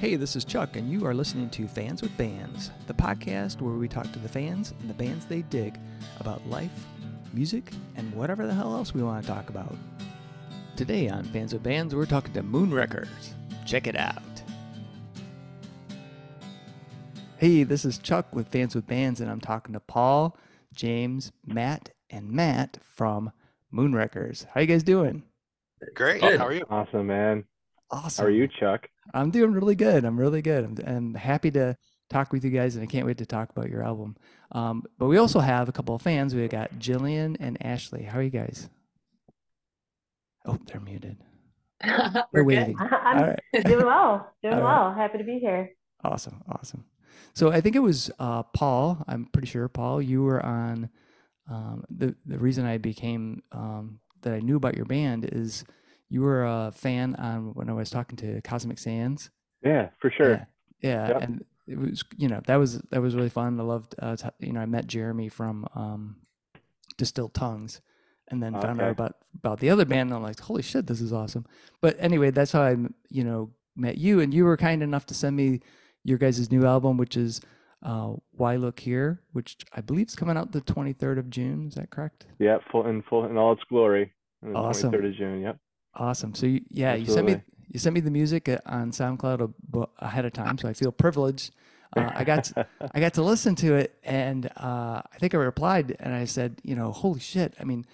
Hey, this is Chuck, and you are listening to Fans with Bands, the podcast where we talk to the fans and the bands they dig about life, music, and whatever the hell else we want to talk about. Today on Fans with Bands, we're talking to Moon Moonwreckers. Check it out. Hey, this is Chuck with Fans with Bands, and I'm talking to Paul, James, Matt, and Matt from Moon Moonwreckers. How you guys doing? Great. Good. How are you? Awesome, man. Awesome. How are you, Chuck? I'm doing really good. I'm really good. I'm, I'm happy to talk with you guys, and I can't wait to talk about your album. Um, but we also have a couple of fans. We've got Jillian and Ashley. How are you guys? Oh, they're muted. We're They're waiting. All I'm right. doing well, doing All right. well. Happy to be here. Awesome. Awesome. So I think it was uh, Paul. I'm pretty sure Paul. You were on. Um, the the reason I became um, that I knew about your band is you were a fan on when I was talking to Cosmic Sands. Yeah, for sure. Yeah, yeah, Yep. and it was you know that was that was really fun. I loved uh, t- you know I met Jeremy from um, Distilled Tongues, and then found out about about the other band. And I'm like, holy shit, this is awesome. But anyway, that's how I you know met you, and you were kind enough to send me your guys' new album, which is uh, Why Look Here, which I believe is coming out the 23rd of June. Is that correct? Yeah, full in full in all its glory. On the Awesome. 23rd of June. Yep. Awesome. So you, yeah, you sent me you sent me the music uh, on SoundCloud ahead of time, so I feel privileged. Uh, I got to, I got to listen to it, and uh, I think I replied, and I said, you know, holy shit! I mean,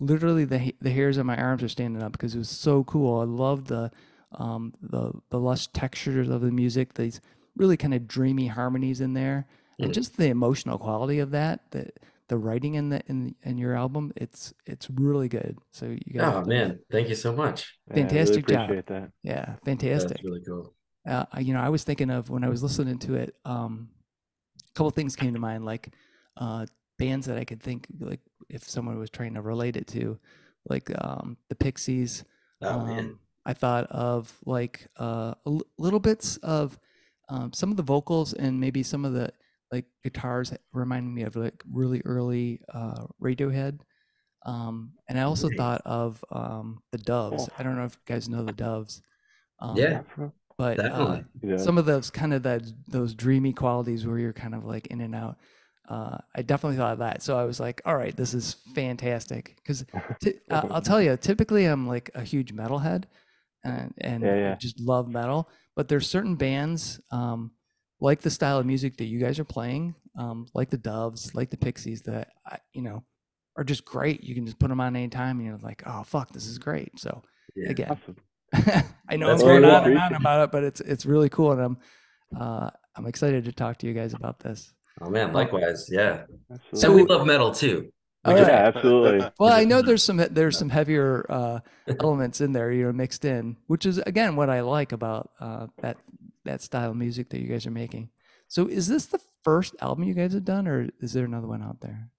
literally the the hairs on my arms are standing up because it was so cool. I love the um, the the lush textures of the music, these really kind of dreamy harmonies in there, and Mm. just the emotional quality of that. The the writing in the in in your album, it's it's really good. So you guys, Oh man, thank you so much. Yeah, I really Fantastic job. that. yeah, That's fantastic. really cool. uh, I- you know, I was thinking of when I was listening to it, um, a couple things came to mind, like uh, bands that I could think, like if someone was trying to relate it to, like um, the Pixies. Oh man. Um, I thought of like uh, a l- little bits of um, some of the vocals and maybe some of the like guitars reminding me of like really early uh, Radiohead. Um, and I also thought of um, the Doves. I don't know if you guys know the Doves. Um, Yeah. but uh, Yeah. some of those kind of that those dreamy qualities where you're kind of like in and out uh, i definitely thought of that so i was like all right this is fantastic because uh, i'll tell you typically i'm like a huge metalhead and, and Yeah, I yeah. just love metal but there's certain bands um, like the style of music that you guys are playing um, like the doves like the pixies that I, you know are just great you can just put them on anytime and you're like oh fuck this is great so Yeah. again Awesome. I know That's I'm going on and on about it, but it's it's really cool, and I'm uh, I'm excited to talk to you guys about this. Oh man, likewise. Yeah. Absolutely. So we love metal too. We All just- yeah, absolutely. Well, I know there's some there's some heavier uh, elements in there, you know, mixed in, which is again what I like about uh, that that style of music that you guys are making. So, is this the first album you guys have done, or is there another one out there?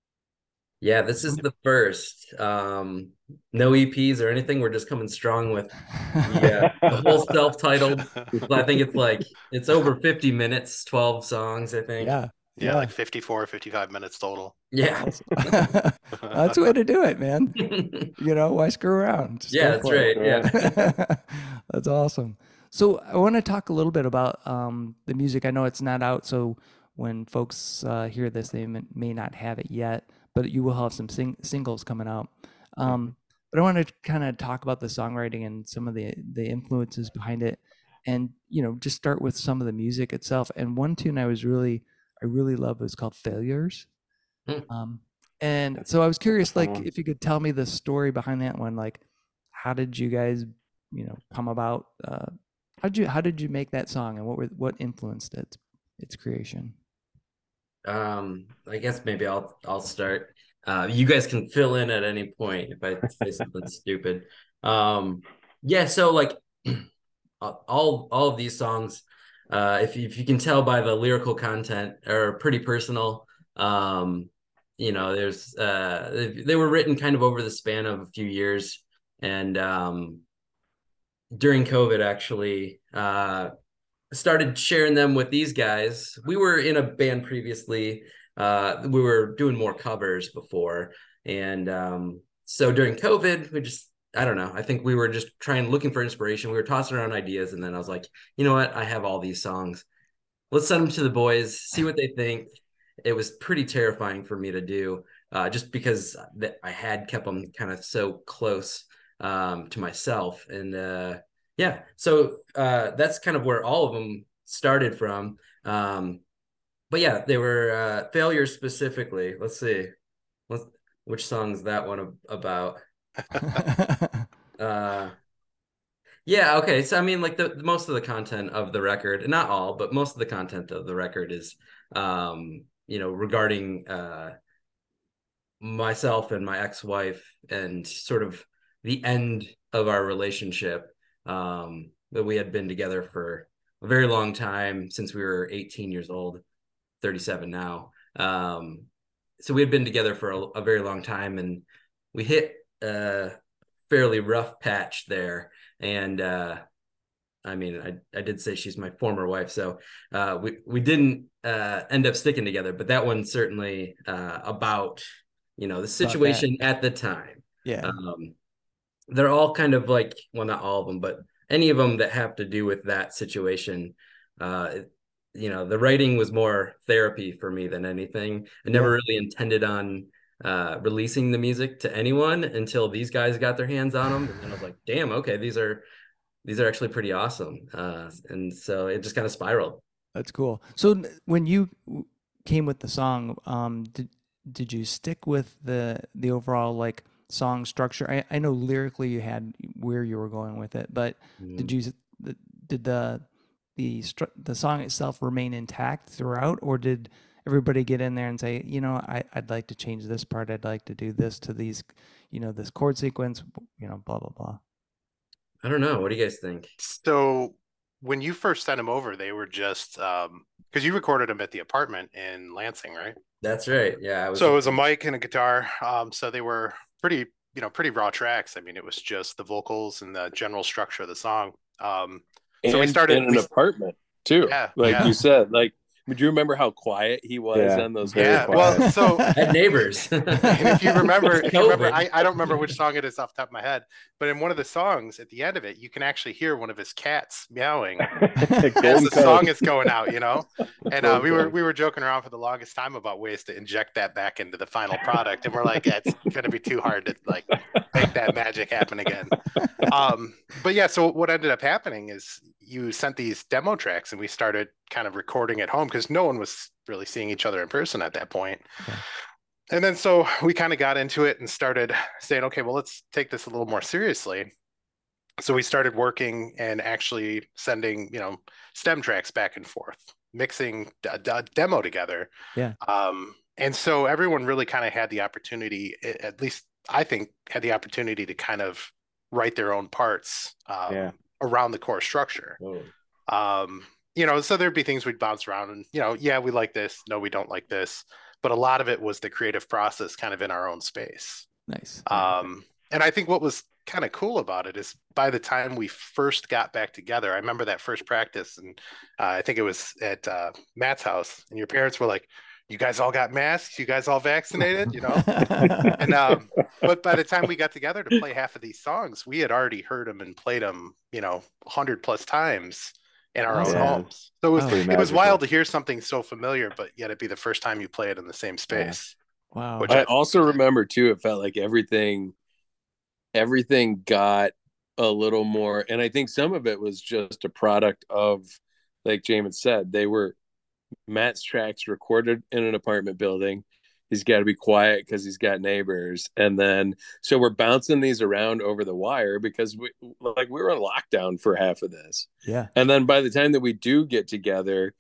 Yeah, this is the first. Um, no EPs or anything. We're just coming strong with yeah, the whole self-titled. I think it's like it's over 50 minutes, 12 songs, I think. yeah, yeah, like 54, or 55 minutes total. Yeah. that's the way to do it, man. You know, why screw around? Just Yeah, that's for it. right. Yeah. That's awesome. So I want to talk a little bit about um, the music. I know it's not out, so when folks uh, hear this, they may not have it yet, but you will have some sing- singles coming out. Um, but I want to kind of talk about the songwriting and some of the the influences behind it, and you know, just start with some of the music itself. And one tune I was really, I really love was called "Failures." Hmm. Um, and so I was curious, like, if you could tell me the story behind that one, like, how did you guys, you know, come about? Uh, how did you how did you make that song, and what were what influenced it, its creation? Um, I guess maybe I'll I'll start. Uh, you guys can fill in at any point if I say something stupid. Um, yeah, so like all all of these songs, uh, if you, if you can tell by the lyrical content, are pretty personal. Um, you know, there's uh, they, they were written kind of over the span of a few years, and um, during COVID, actually, uh, started sharing them with these guys. We were in a band previously. Uh, we were doing more covers before, and um, so during COVID, we just I don't know. I think we were just trying looking for inspiration. We were tossing around ideas, and then I was like, you know what? I have all these songs. Let's send them to the boys, see what they think. It was pretty terrifying for me to do, uh, just because I had kept them kind of so close um, to myself, and uh, yeah. So uh, that's kind of where all of them started from. Um, but yeah, they were uh, failures specifically. Let's see, Let's, which song is that one about? uh yeah okay so i mean like the, the, most of the content of the record not all but most of the content of the record is um you know regarding uh myself and my ex-wife and sort of the end of our relationship um that we had been together for a very long time since we were 18 years old 37 now um so we had been together for a, a very long time and we hit a fairly rough patch there and uh I mean, I, I did say she's my former wife, so uh, we we didn't uh, end up sticking together, but that one's certainly uh, about you know the situation at the time. yeah. Um, they're all kind of like well, not all of them, but any of them that have to do with that situation. Uh, it- you know, the writing was more therapy for me than anything. I never really intended on uh, releasing the music to anyone until these guys got their hands on them, and I was like, damn, okay, these are these are actually pretty awesome. Uh, and so it just kind of spiraled. That's cool. So when you came with the song, um, did did you stick with the the overall like song structure? I, I know lyrically you had where you were going with it, but did you the- did the the stru- the song itself remain intact throughout, or did everybody get in there and say, you know, I I'd like to change this part, I'd like to do this to these, you know, this chord sequence, you know, blah blah blah. I don't know. What do you guys think? So when you first sent them over, they were just um because you recorded them at the apartment in Lansing, right? That's right. Yeah, I was. So it was a mic and a guitar. Um, so they were pretty, you know, pretty raw tracks. I mean, it was just the vocals and the general structure of the song. Um, So we started- in an we- apartment too. Yeah, like yeah. you said. Like, would you remember how quiet he was Yeah, on those? very yeah. Well, so I had neighbors. if you remember, if you remember, I, I don't remember which song it is off the top of my head, but in one of the songs at the end of it, you can actually hear one of his cats meowing as the song is going out, you know. And uh, we were we were joking around for the longest time about ways to inject that back into the final product, and we're like, yeah, it's gonna be too hard to like make that magic happen again. Um, but yeah, so what ended up happening is you sent these demo tracks, and we started kind of recording at home because no one was really seeing each other in person at that point. And then so we kind of got into it and started saying, okay, well, let's take this a little more seriously. So we started working and actually sending, you know, stem tracks back and forth, mixing a, a demo together. Yeah. Um, and so everyone really kind of had the opportunity, at least I think, had the opportunity to kind of write their own parts um, Yeah. around the core structure. Oh, Um, you know, so there'd be things we'd bounce around and, you know, yeah, we like this. No, we don't like this. But a lot of it was the creative process kind of in our own space. Nice. Um, and I think what was kind of cool about it is by the time we first got back together, I remember that first practice, and uh, I think it was at uh, Matt's house, and your parents were like, "You guys all got masks? You guys all vaccinated?" You know. and um, but by the time we got together to play half of these songs, we had already heard them and played them, you know, hundred plus times in our own homes. So it was Oh. It was wild to hear something so familiar, but yet it be the first time you play it in the same space. wow. Which I also remember too. It felt like everything, everything got a little more, and I think some of it was just a product of, like Jamin said, they were Matt's tracks recorded in an apartment building. He's got to be quiet because he's got neighbors, and then so we're bouncing these around over the wire because we like we were in lockdown for half of this. yeah. And then by the time that we do get together,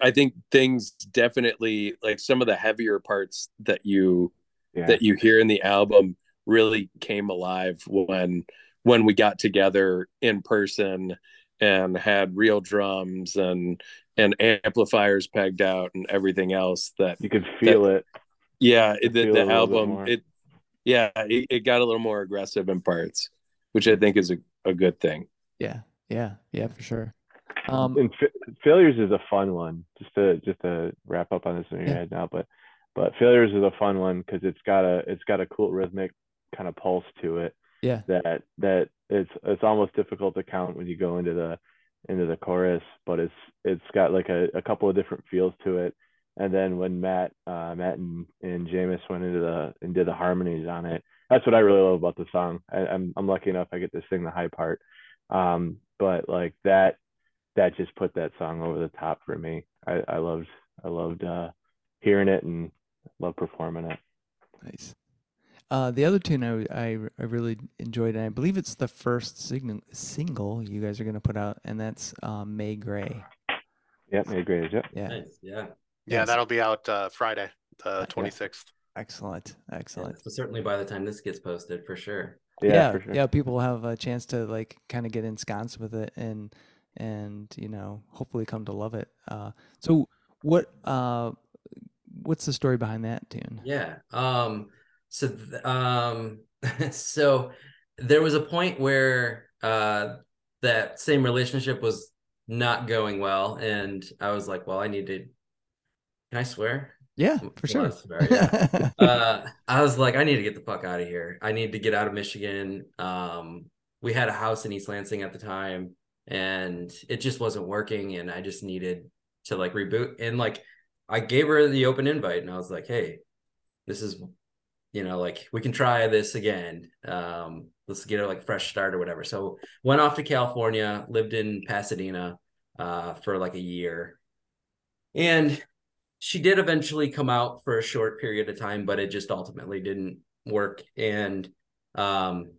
i think things definitely like some of the heavier parts that you Yeah. that you hear in the album really came alive when when we got together in person and had real drums and and amplifiers pegged out and everything else that You could feel it. yeah it, the, feel the a little bit album it yeah it, it got a little more aggressive in parts which i think is a, a good thing Yeah. Yeah. Yeah, for sure. Um, and fa- failures is a fun one. Just to just to wrap up on this in your Yeah. head now, but but failures is a fun one because it's got a it's got a cool rhythmic kind of pulse to it. Yeah. that that it's it's almost difficult to count when you go into the into the chorus, but it's it's got like a, a couple of different feels to it. And then when Matt uh, Matt and, and James went into the and did the harmonies on it, that's what I really love about the song. I, I'm I'm lucky enough I get to sing the high part. Um, but like that that just put that song over the top for me. I, I loved I loved uh, hearing it and love performing it. Nice. Uh, the other tune I, I, I really enjoyed, and I believe it's the first single single you guys are going to put out, and that's um, May Gray. Yep, May Graves. Yep. Yeah. Nice. Yeah. Yeah, Yes. that'll be out uh, Friday, the twenty sixth. Excellent. Excellent. So certainly by the time this gets posted, for sure. Yeah, yeah, for sure. yeah, people have a chance to like kind of get ensconced with it and and you know hopefully come to love it. Uh, so what uh, what's the story behind that tune? Yeah. Um. So, um. so there was a point where uh that same relationship was not going well, and I was like, well, I need to. Can I swear? Yeah, for sure. I swear, yeah. uh, I was like, I need to get the fuck out of here. I need to get out of Michigan. Um, we had a house in East Lansing at the time, and it just wasn't working, and I just needed to like reboot. And like, I gave her the open invite, and I was like, hey, this is, you know, like we can try this again. Um, let's get a like fresh start or whatever. So went off to California, lived in Pasadena, uh, for like a year, and she did eventually come out for a short period of time, but it just ultimately didn't work. And um,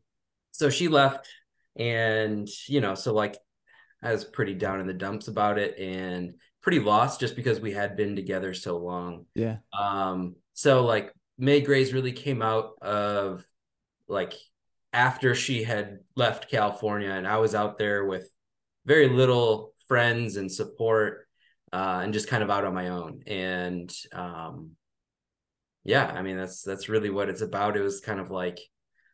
so she left, and you know, so like I was pretty down in the dumps about it and pretty lost just because we had been together so long. yeah, Um, so like May Grays really came out of like after she had left California and I was out there with very little friends and support uh and just kind of out on my own. And um yeah, I mean that's that's really what it's about. It was kind of like,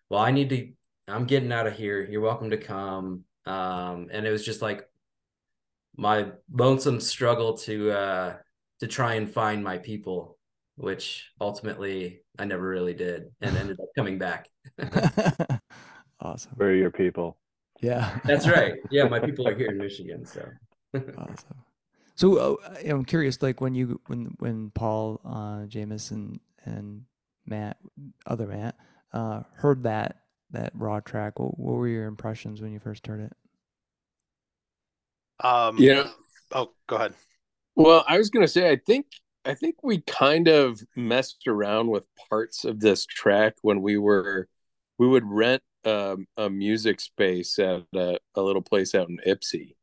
well, I need to I'm getting out of here. You're welcome to come. Um and it was just like my lonesome struggle to uh to try and find my people which ultimately I never really did and ended up coming back. awesome. Where are your people. Yeah, That's right. Yeah, my people are here in Michigan, so awesome. So uh, I'm curious, like when you when when Paul, uh, James, and and Matt, other Matt, uh, heard that that raw track, what, what were your impressions when you first heard it? Um, Yeah. Oh, go ahead. Well, I was gonna say, I think I think we kind of messed around with parts of this track when we were we would rent um, a music space at a, a little place out in Ypsi,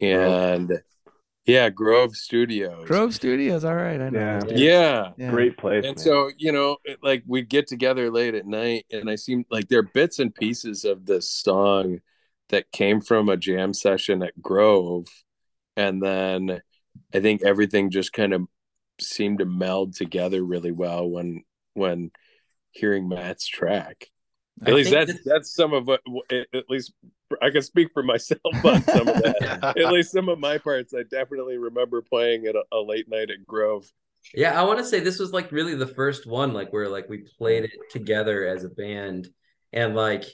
and yeah, Grove Studios. Grove Studios. All right, I know. Yeah. those. Yeah. Yeah. Great place. And man. so, you know, like we'd get together late at night, and I seem like there are bits and pieces of this song that came from a jam session at Grove. And then I think everything just kind of seemed to meld together really well when when hearing Matt's track. At I least that's this- that's some of what at least I can speak for myself on some of that. at least some of my parts I definitely remember playing at a, a late night at Grove. Yeah, I want to say this was like really the first one, like where like we played it together as a band, and like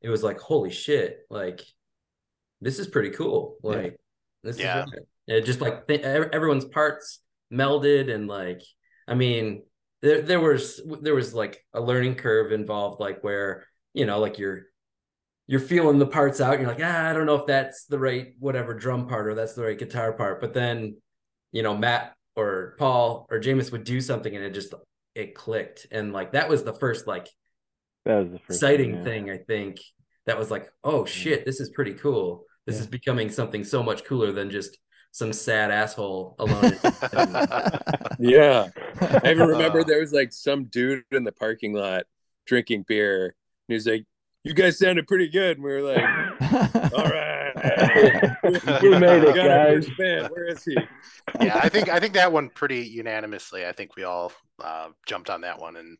it was like holy shit, like this is pretty cool. Yeah. Like this Yeah. is rad. it just like th- everyone's parts melded and like I mean there there was there was like a learning curve involved, like where you know like you're you're feeling the parts out. You're like, ah, I don't know if that's the right whatever drum part or that's the right guitar part. But then, you know, Matt or Paul or James would do something and it just it clicked. And like that was the first like that was the first exciting one, yeah. thing I think that was like, oh shit, this is pretty cool. This Yeah. is becoming something so much cooler than just some sad asshole alone. Yeah. I even remember there was like some dude in the parking lot drinking beer. And he was like, You guys sounded pretty good. And we were like, All right. We made it, guys. first band. Where is he? yeah, I think I think that one pretty unanimously. I think we all uh, jumped on that one, and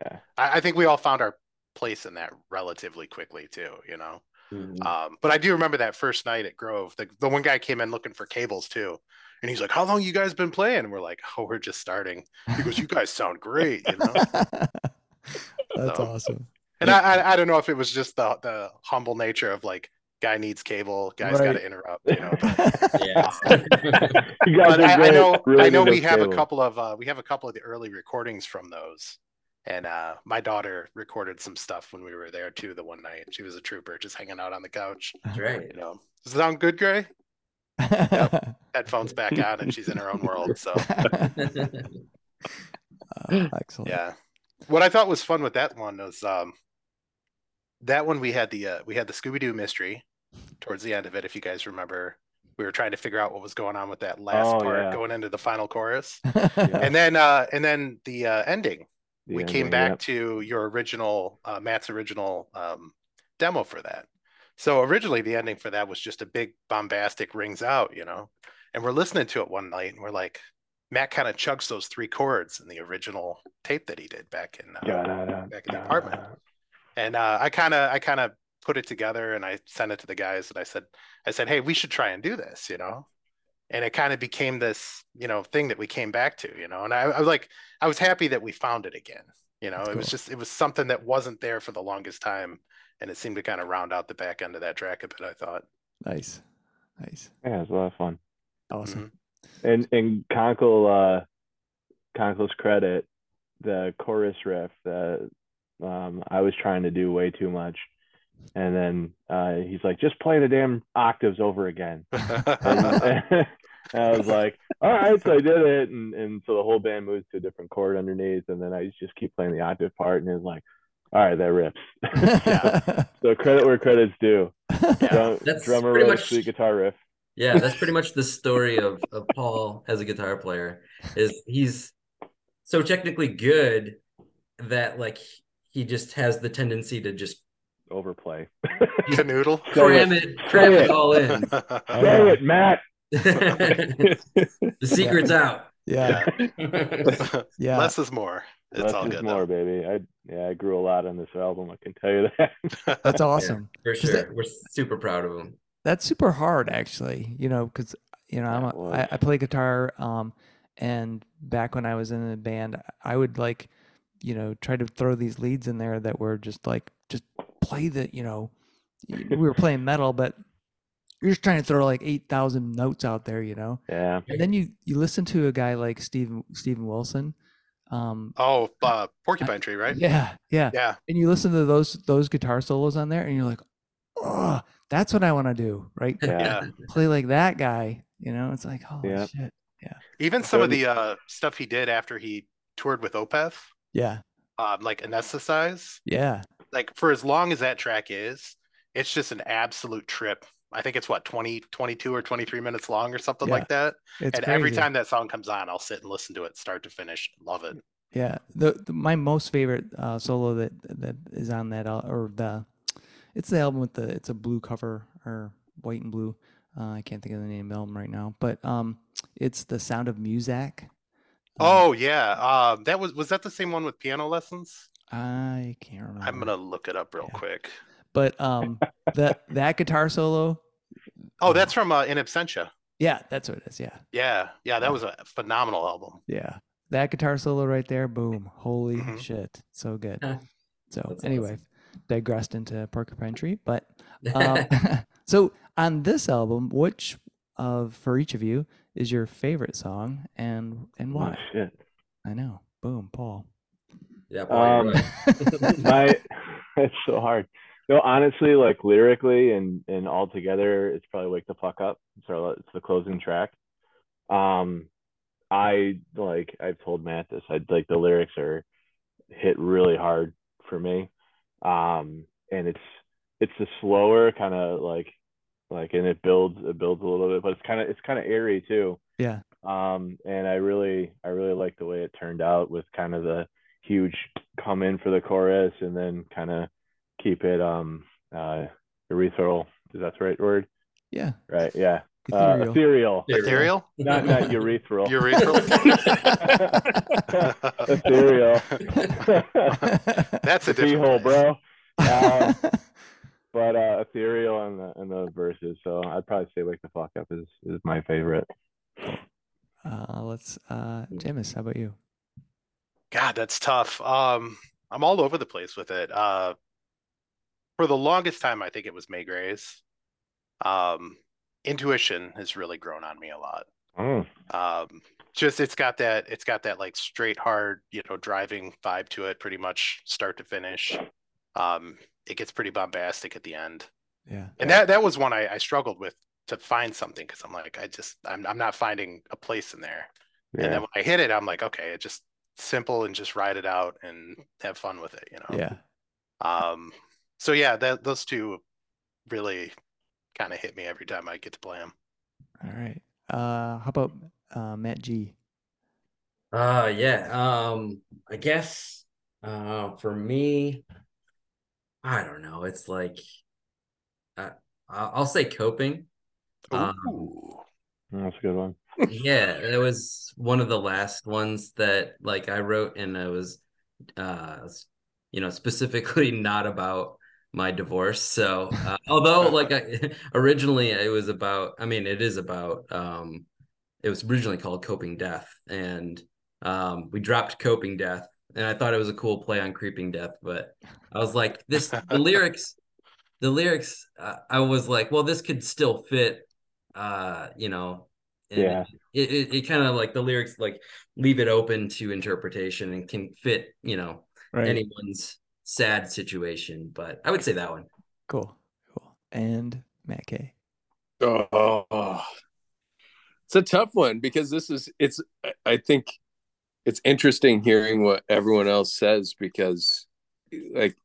Yeah. I, I think we all found our place in that relatively quickly too. You know, Mhm. um, but I do remember that first night at Grove. The the one guy came in looking for cables too, and he's like, "How long you guys been playing?" And we're like, "Oh, we're just starting." He goes, "You guys sound great," you know. That's So- awesome. And I, I I don't know if it was just the the humble nature of like guy needs cable, guy's gotta interrupt, you know. but- Yeah. You guys but I, I know Really I know we those have a couple of uh we have a couple of the early recordings from those. And uh my daughter recorded some stuff when we were there too the one night. She was a trooper just hanging out on the couch. That's right. You know. Does it sound good, Gray? Headphones back on and she's in her own world. So Oh, excellent. yeah. What I thought was fun with that one was um that one we had the uh, we had the Scooby Doo mystery towards the end of it. If you guys remember, we were trying to figure out what was going on with that last Oh, part yeah. going into the final chorus, Yeah. and then uh and then the uh, ending. The we came back yep. to your original uh, Matt's original um, demo for that. So originally the ending for that was just a big bombastic rings out, you know. And we're listening to it one night and we're like, Matt kind of chugs those three chords in the original tape that he did back in uh, Da-da-da, back in the apartment. and uh, I kind of I kind of put it together and I sent it to the guys and I said I said hey we should try and do this you know and it kind of became this you know thing that we came back to you know and I, I was like I was happy that we found it again you know That's it was just it was something that wasn't there for the longest time and it seemed to kind of round out the back end of that track a bit I thought nice. Nice. Yeah, it was a lot of fun. Awesome. And and Conkle, uh, Conkle's credit, the chorus riff that um, I was trying to do way too much, and then uh, he's like, just play the damn octaves over again. And, and I was like, all right, so I did it, and and so the whole band moves to a different chord underneath, and then I just keep playing the octave part, and it's like, all right, that rips. Yeah. so credit where credit's due. Drum, That's drummer pretty wrote much- sweet guitar riff. Yeah, that's pretty much the story of, of Paul as a guitar player. Is he's so technically good that like he just has the tendency to just Overplay. canoodle cram it, cram it all in. Dang it, Matt. the secret's out. yeah. Yeah. less is more it's Less all is good more, though. baby. I yeah, I grew a lot on this album. I can tell you that. That's awesome. For 'Cause sure. that- We're super proud of him. That's super hard, actually. You know, because you know I'm Yeah, it a, was. I, I play guitar. Um, and back when I was in a band, I would like, you know, try to throw these leads in there that were just like just play the, you know, we were playing metal, but you're just trying to throw like eight thousand notes out there, you know. yeah. And then you you listen to a guy like Steven Steven Wilson. Um, oh uh, porcupine tree right yeah, yeah, yeah and you listen to those those guitar solos on there, and you're like, oh, that's what I want to do, right? Yeah. yeah Play like that guy, you know. It's like, holy Yeah. shit, yeah. even some of the uh stuff he did after he toured with opeth yeah, um like anesthetize yeah, like for as long as that track is it's just an absolute trip. I think it's what 20 22 or 23 minutes long or something Yeah, like that and every time that song comes on i'll sit and listen to it start to finish. Love it. Yeah, the, the my most favorite uh, solo that that is on that al- or the it's the album with the it's a blue cover or white and blue. Uh, I can't think of the name of the album right now, but um, it's the Sound of Muzak. Um, oh yeah. Um that was was that the same one with piano lessons I can't remember. i'm gonna look it up real Yeah. quick But um, that that guitar solo. oh uh, that's from uh, in absentia Yeah, that's what it is. Yeah, yeah yeah that was a phenomenal album yeah. That guitar solo right there, boom! Holy Mhm. shit, so good. Huh. So That's anyway, digressed into Porcupine Tree, but um, so on this album, which of for each of you is your favorite song and and Oh, why? shit. I know. Boom, Paul. Yeah, Paul, Um, right. My it's so hard. No, honestly, like lyrically and and all together, it's probably wake the fuck up. So it's the closing track. Um, I like I've told Matt this. I like the lyrics are hit really hard for me. Um, and it's it's the slower kind of like like and it builds it builds a little bit, but it's kind of it's kind of airy too. Yeah. Um, and I really I really like the way it turned out with kind of the huge come in for the chorus and then kind of keep it um uh ethereal. Is that the right word? Yeah. Right. Yeah. Uh, Ethereal. ethereal. ethereal Not not urethral. urethral ethereal. that's a Pee different hole, bro. Um, but uh, ethereal and the and the verses. So I'd probably say "Wake the Fuck Up" is is my favorite. uh, let's uh, James, how about you? God, that's tough. Um, I'm all over the place with it. Uh, for the longest time, I think it was May Gray's. Um, Intuition has really grown on me a lot. Oh, Um, just it's got that it's got that like straight hard, you know, driving vibe to it, pretty much start to finish. Um, it gets pretty bombastic at the end, Yeah. and that that was one I, I struggled with to find something because I'm like I just I'm I'm not finding a place in there. And then when I hit it, I'm like, okay, it just simple and just ride it out and have fun with it, you know. Yeah. Um, so yeah, that those two really kind of hit me every time I get to play them. All right. Uh, how about uh, Matt G? Uh yeah. Um I guess uh for me, I don't know. It's like uh, I- I'll say coping. Um, Ooh. That's a good one. Yeah, it was one of the last ones that like I wrote and it was uh you know specifically not about my divorce. So uh, although like I, originally it was about I mean it is about um it was originally called Coping Death and um we dropped Coping Death and I thought it was a cool play on Creeping Death but I was like this the lyrics the lyrics uh, I was like well this could still fit uh you know and Yeah. it, it, it kind of like the lyrics like leave it open to interpretation and can fit you know Right. anyone's sad situation but i would say that one Cool. Cool. And Matt K. Oh, it's a tough one because this is it's. I- I think it's interesting hearing what everyone else says because, like,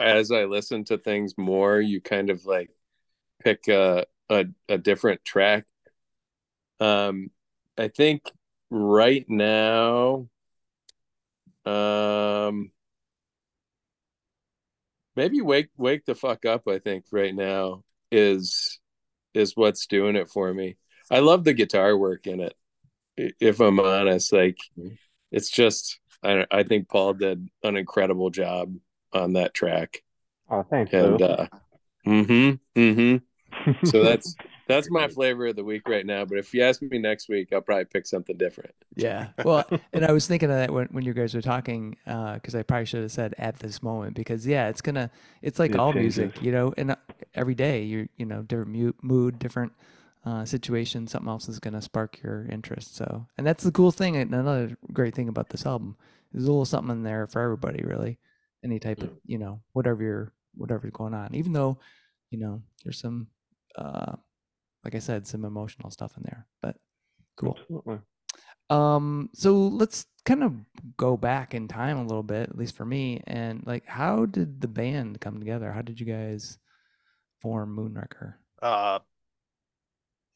as I listen to things more, you kind of like pick a a, a different track. Um, I think right now, um, maybe wake wake the fuck up. I think right now is is what's doing it for me. I love the guitar work in it. If I'm honest, like it's just I I think Paul did an incredible job on that track. Oh, thanks. And uh mm-hmm. Mm-hmm. So that's that's my flavor of the week right now. But if you ask me next week, I'll probably pick something different. Yeah. Well, and I was thinking of that when, when you guys were talking, because I probably should have said at this moment, because yeah, it's gonna, it's like It all changes. music, you know, and uh, every day you're, you know, different mu- mood, different uh, situation, something else is gonna spark your interest. So, and that's the cool thing. And another great thing about this album, there's a little something in there for everybody, really. Any type of, you know, whatever you're, whatever's going on. Even though, you know, there's some, uh, like I said, some emotional stuff in there, but cool. Absolutely. Um, so let's kind of go back in time a little bit, at least for me, and like, how did the band come together? How did you guys form Moonwrecker? Uh,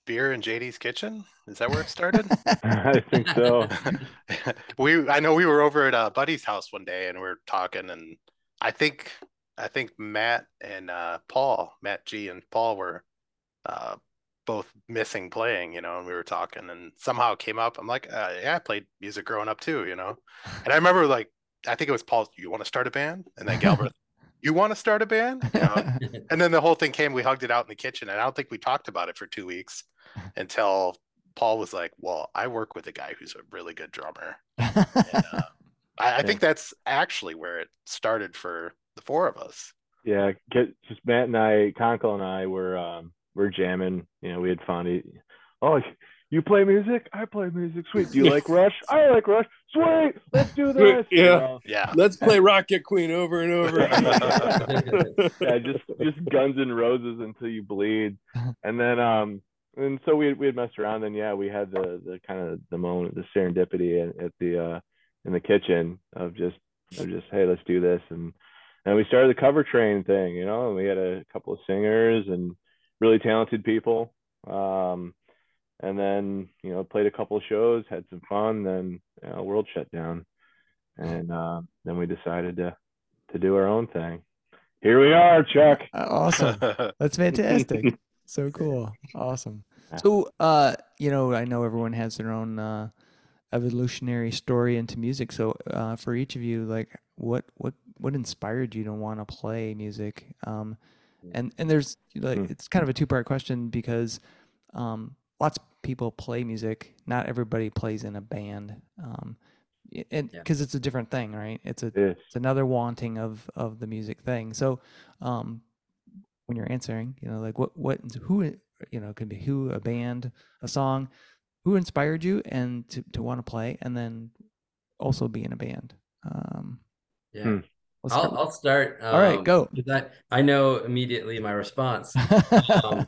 beer in JD's kitchen. Is that where it started? I think so. we I know we were over at uh, Buddy's house one day and we are talking and I think I think Matt and uh, Paul, Matt G and Paul were uh, both missing playing, you know, and we were talking and somehow it came up. I'm like, uh, yeah, I played music growing up too, you know. And I remember like I think it was Paul, you want to start a band? And then Galbraith, you want to start a band? You know? and then the whole thing came, we hugged it out in the kitchen, and I don't think we talked about it for two weeks until Paul was like, Well, I work with a guy who's a really good drummer. And, uh, I, I think that's actually where it started for the four of us. Yeah, just Matt and I, Conkle and I were um we're jamming. You know, we had fun. Oh, you play music? I play music. Sweet. Do you like Rush? I like Rush. Sweet. Let's do this. You Yeah. know? Yeah. Let's play Rocket Queen over and over. yeah, just just Guns and Roses until you bleed, and then um, and so we we had messed around. And yeah, we had the the kind of the moment, the serendipity at, at the uh in the kitchen of just of just hey, let's do this, and and we started the cover train thing, you know, and we had a couple of singers and really talented people. Um, and then you know played a couple of shows, had some fun. Then you know, world shut down, and uh, then we decided to to do our own thing. Here we are, Chuck. Uh, awesome. That's fantastic. so cool. Awesome. So, uh, you know, I know everyone has their own uh, evolutionary story into music. So, uh, for each of you, like, what what what inspired you to want to play music? Um, and and there's like Hmm. it's kind of a two part question because um, lots of people play music. Not everybody plays in a band. Um, y- and Yeah. because it's a different thing, right? It's a Yes. it's another wanting of of the music thing. So, um, when you're answering. You know, like what what who you know could be who a band, a song, who inspired you and to to want to play, and then also be in a band. Um, Yeah. Hmm. Let's I'll start- I'll start. All right, um, go. I, I know immediately my response. um,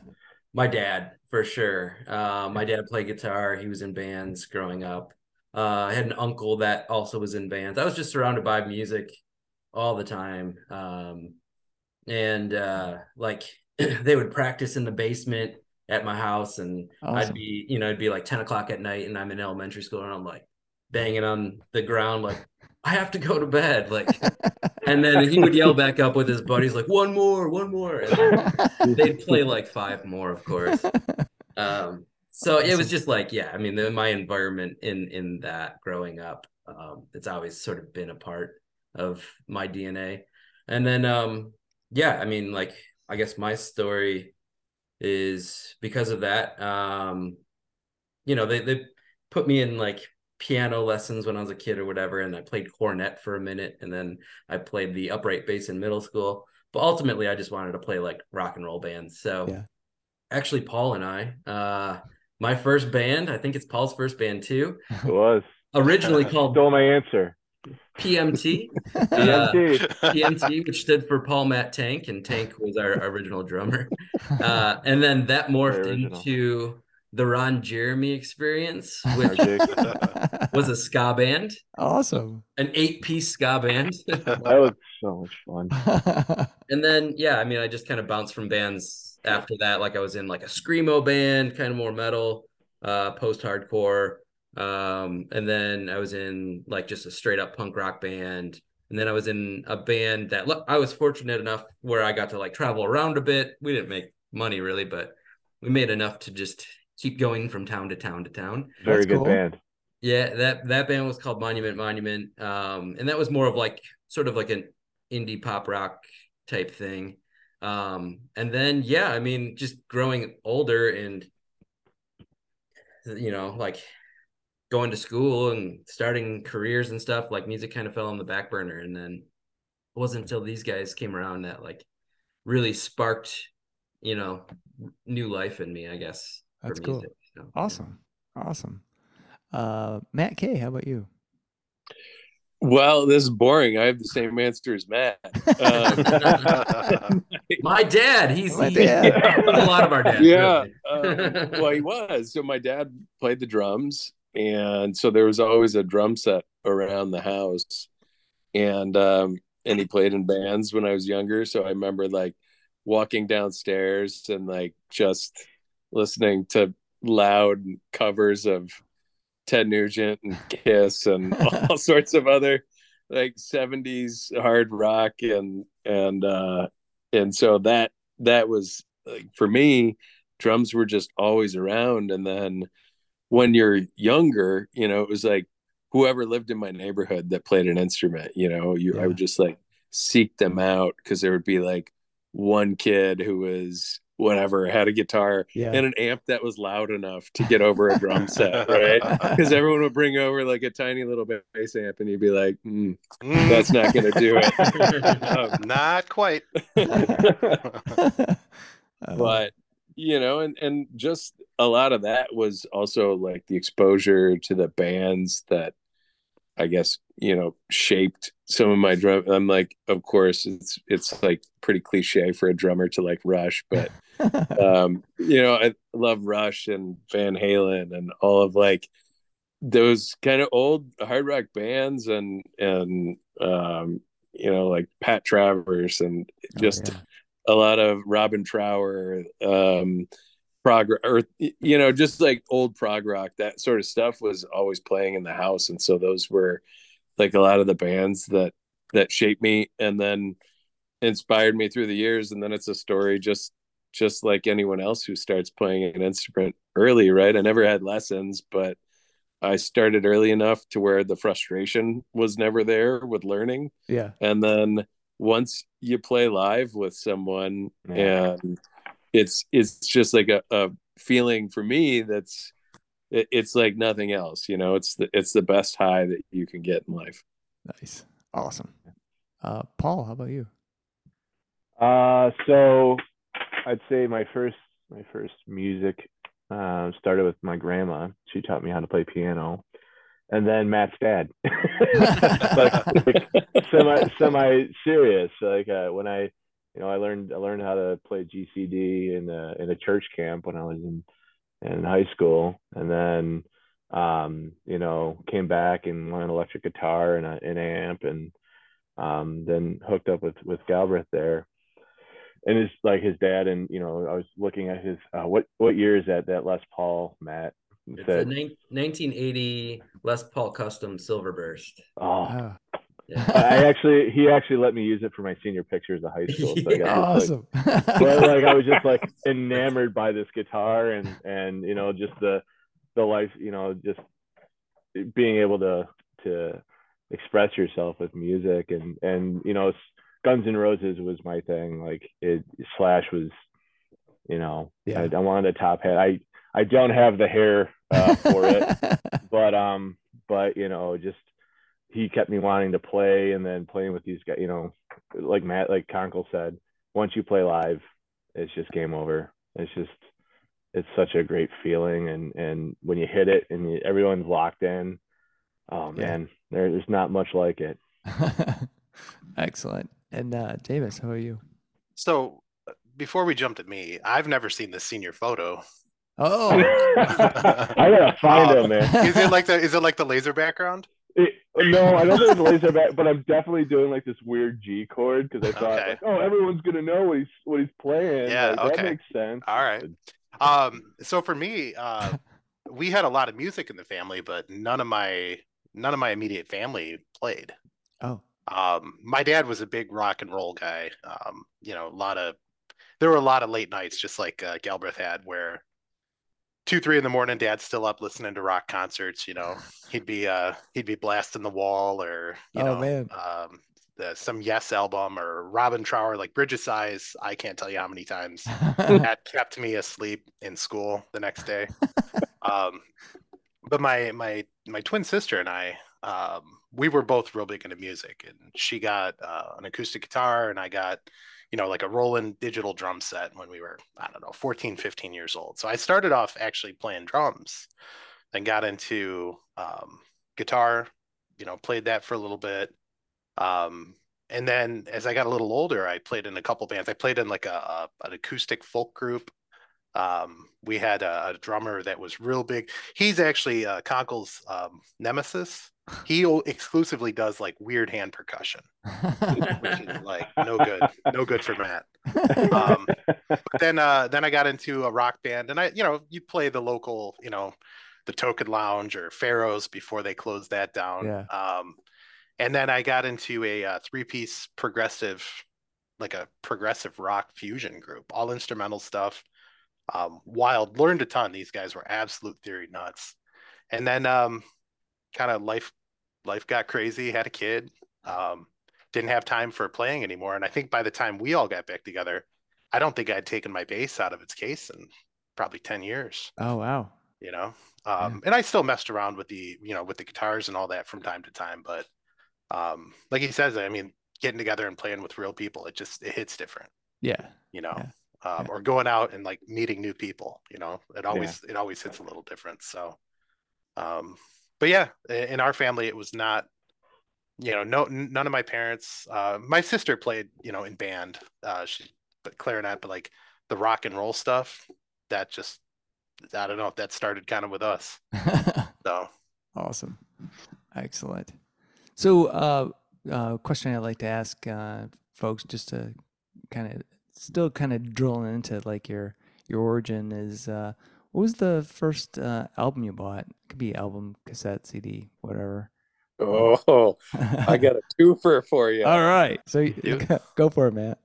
my dad for sure. Uh, my dad played guitar. He was in bands growing up. Uh, I had an uncle that also was in bands. I was just surrounded by music all the time. Um, and uh, like they would practice in the basement at my house, and Awesome. I'd be, you know, it'd be like 10 o'clock at night, and I'm in elementary school, and I'm like banging on the ground, like, I have to go to bed. Like, and then he would yell back up with his buddies, like, one more, one more. And they'd play like five more, of course. Um, so it was just like, yeah, I mean, the, my environment in in that growing up, um, it's always sort of been a part of my DNA. And then, um, yeah, I mean, like, I guess my story is because of that. Um, you know, they they put me in like piano lessons when I was a kid or whatever, and I played cornet for a minute, and then I played the upright bass in middle school. But ultimately, I just wanted to play like rock and roll bands. So Yeah. actually, Paul and I, uh, my first band, I think it's Paul's first band too, It was. originally called Stole my answer. PMT. Uh, PMT. PMT, which stood for Paul Matt Tank, and Tank was our original drummer. Uh, and then that morphed into the Ron Jeremy experience, which was a ska band, awesome. an eight-piece ska band. That was so much fun. and then yeah, I mean, I just kind of bounced from bands after that. Like I was in like a screamo band, kind of more metal, uh, post-hardcore. Um, and then I was in like just a straight up punk rock band. And then I was in a band that look, I was fortunate enough where I got to like travel around a bit. We didn't make money really, but we made enough to just keep going from town to town to town. Very That's good cool. band. Yeah, that that band was called Monument Monument. Um, and that was more of like sort of like an indie pop rock type thing. Um, and then yeah, I mean, just growing older and you know, like going to school and starting careers and stuff, like music kind of fell on the back burner. And then it wasn't until these guys came around that like really sparked, you know, new life in me, I guess. For That's cool. music. So, yeah. Awesome. Awesome. Uh, Matt K, how about you? Well, this is boring. I have the same answer as Matt. Um, My dad, he's My he- dad. a lot of our dads. yeah. really. um, well, he was. So my dad played the drums, and so there was always a drum set around the house, and um, and he played in bands when I was younger. So I remember like walking downstairs and like just listening to loud covers of Ted Nugent and Kiss and all sorts of other like 70s hard rock. And and uh and so that that was like for me drums were just always around. And then when you're younger you know it was like whoever lived in my neighborhood that played an instrument you know you I would just like seek them out because there would be like one kid who was whatever had a guitar Yeah. and an amp that was loud enough to get over a drum set right because everyone would bring over like a tiny little bass amp and you'd be like mm, that's not gonna do it Um, Not quite. Uh, but you know and and just a lot of that was also like the exposure to the bands that i guess you know shaped some of my drum i'm like of course it's it's like pretty cliche for a drummer to like rush but um you know i love rush and van halen and all of like those kind of old hard rock bands and and um you know like pat travers and Oh, just yeah. a lot of Robin Trower, um, prog or you know, just like old prog rock, that sort of stuff was always playing in the house, and so those were like a lot of the bands that that shaped me and then inspired me through the years. And then it's a story just just like anyone else who starts playing an instrument early, right? I never had lessons, but I started early enough to where the frustration was never there with learning yeah. and then once you play live with someone Yeah. and it's it's just like a, a feeling for me that's it, it's like nothing else you know it's the it's the best high that you can get in life Nice. Awesome. Uh, Paul, how about you? Uh, so I'd say my first my first music uh, started with my grandma. She taught me how to play piano, and then Matt's dad. like, like semi semi serious. Like uh, when I, you know, I learned I learned how to play GCD in a in a church camp when I was in in high school, and then um, you know came back and learned electric guitar and an amp, and um, then hooked up with with Galbraith there. And it's like his dad, and you know, I was looking at his uh, what what year is that that Les Paul Matt It's said, a nin- 1980 Les Paul Custom Silverburst. oh, Ah, Yeah. I actually he actually let me use it for my senior pictures of high school. So I got this, like, awesome. but like I was just like enamored by this guitar and and you know just the the life you know just being able to to express yourself with music and and you know Guns N' Roses was my thing like it Slash was you know Yeah. I, I wanted a top hat I I don't have the hair uh, for it but um but you know just he kept me wanting to play and then playing with these guys you know like matt like conkle said once you play live it's just game over it's just it's such a great feeling and and when you hit it and you, everyone's locked in oh Yeah. man there, there's not much like it Excellent. And uh, Davis, how are you? So uh, before we jump to me, I've never seen the senior photo. Oh, i gotta find Um, him man Is it like the is it like the laser background? It- no, I don't think it's laser back, but I'm definitely doing like this weird G chord because I thought, Okay. like, oh, everyone's gonna know what he's what he's playing. Yeah, like, that okay. makes sense. All right. Um, so for me, uh, we had a lot of music in the family, but none of my none of my immediate family played. oh, Um, my dad was a big rock and roll guy. Um, you know, a lot of there were a lot of late nights, just like uh, Galbraith had, where two, three in the morning, dad's still up listening to rock concerts. You know, he'd be uh he'd be blasting the wall, or you Oh, know, man. um, the, some Yes album, or Robin Trower, like Bridge of Sighs. I can't tell you how many times that kept me asleep in school the next day. um, but my my my twin sister and I, um, we were both real big into music, and she got uh, an acoustic guitar, and I got, you know, like a Roland digital drum set when we were I don't know 14, 15 years old. So I started off actually playing drums, then got into um, guitar, you know, played that for a little bit. Um, and then as I got a little older, I played in a couple bands. I played in like a, a an acoustic folk group. Um, we had a, a drummer that was real big. He's actually uh, Conkle's um, nemesis. He exclusively does like weird hand percussion, which is like no good, no good for Matt. Um, But then, uh, then I got into a rock band, and I, you know, you play the local, you know, the Token Lounge or Pharaohs before they closed that down. Yeah. Um, and then I got into a uh, three-piece progressive, like a progressive rock fusion group, all instrumental stuff. Um, wild, learned a ton. These guys were absolute theory nuts. And then, um, kind of life, life got crazy. Had a kid. Um, didn't have time for playing anymore. And I think by the time we all got back together, I don't think I'd taken my bass out of its case in probably 10 years, oh, wow. you know? Um, and I still messed around with the, you know, with the guitars and all that from time to time. But um, like he says, I mean, getting together and playing with real people, it just, it hits different, Yeah. you know? Yeah. Um, Yeah. or going out and like meeting new people, you know, it always, it always hits a little different. So, um, but yeah, in our family, it was not, you know, no, n- none of my parents, uh, my sister played, you know, in band, uh, she, but clarinet, but like the rock and roll stuff, that just, I don't know if that started kind of with us. So, awesome. Excellent. So, uh, uh, question I'd like to ask uh, folks, just to kind of still kind of drilling into like your your origin is, uh, what was the first uh, album you bought? It could be album, cassette, CD, whatever. Oh, I got a twofer for you. All right. So you- go, go for it, Matt.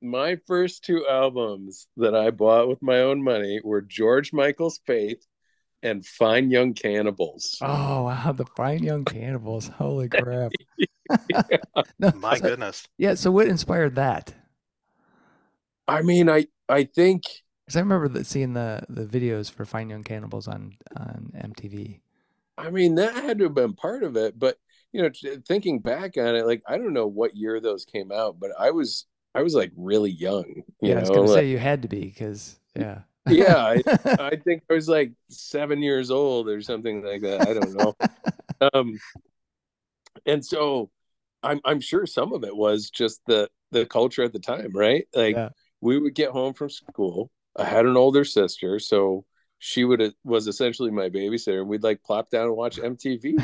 My first two albums that I bought with my own money were George Michael's Faith and Fine Young Cannibals. Oh wow, the Fine Young Cannibals! Holy crap! no, my so- goodness. Yeah. So what inspired that? I mean, I I think Because I remember the, seeing the the videos for Fine Young Cannibals on on MTV. I mean that had to have been part of it, but you know, thinking back on it, like I don't know what year those came out, but I was I was like really young. You yeah, know, I was gonna like- say you had to be because yeah. yeah, I, I think I was like seven years old or something like that. I don't know. um, and so I'm I'm sure some of it was just the the culture at the time, right? Like Yeah. we would get home from school. I had an older sister, so she would was essentially my babysitter. We'd like plop down and watch MTV.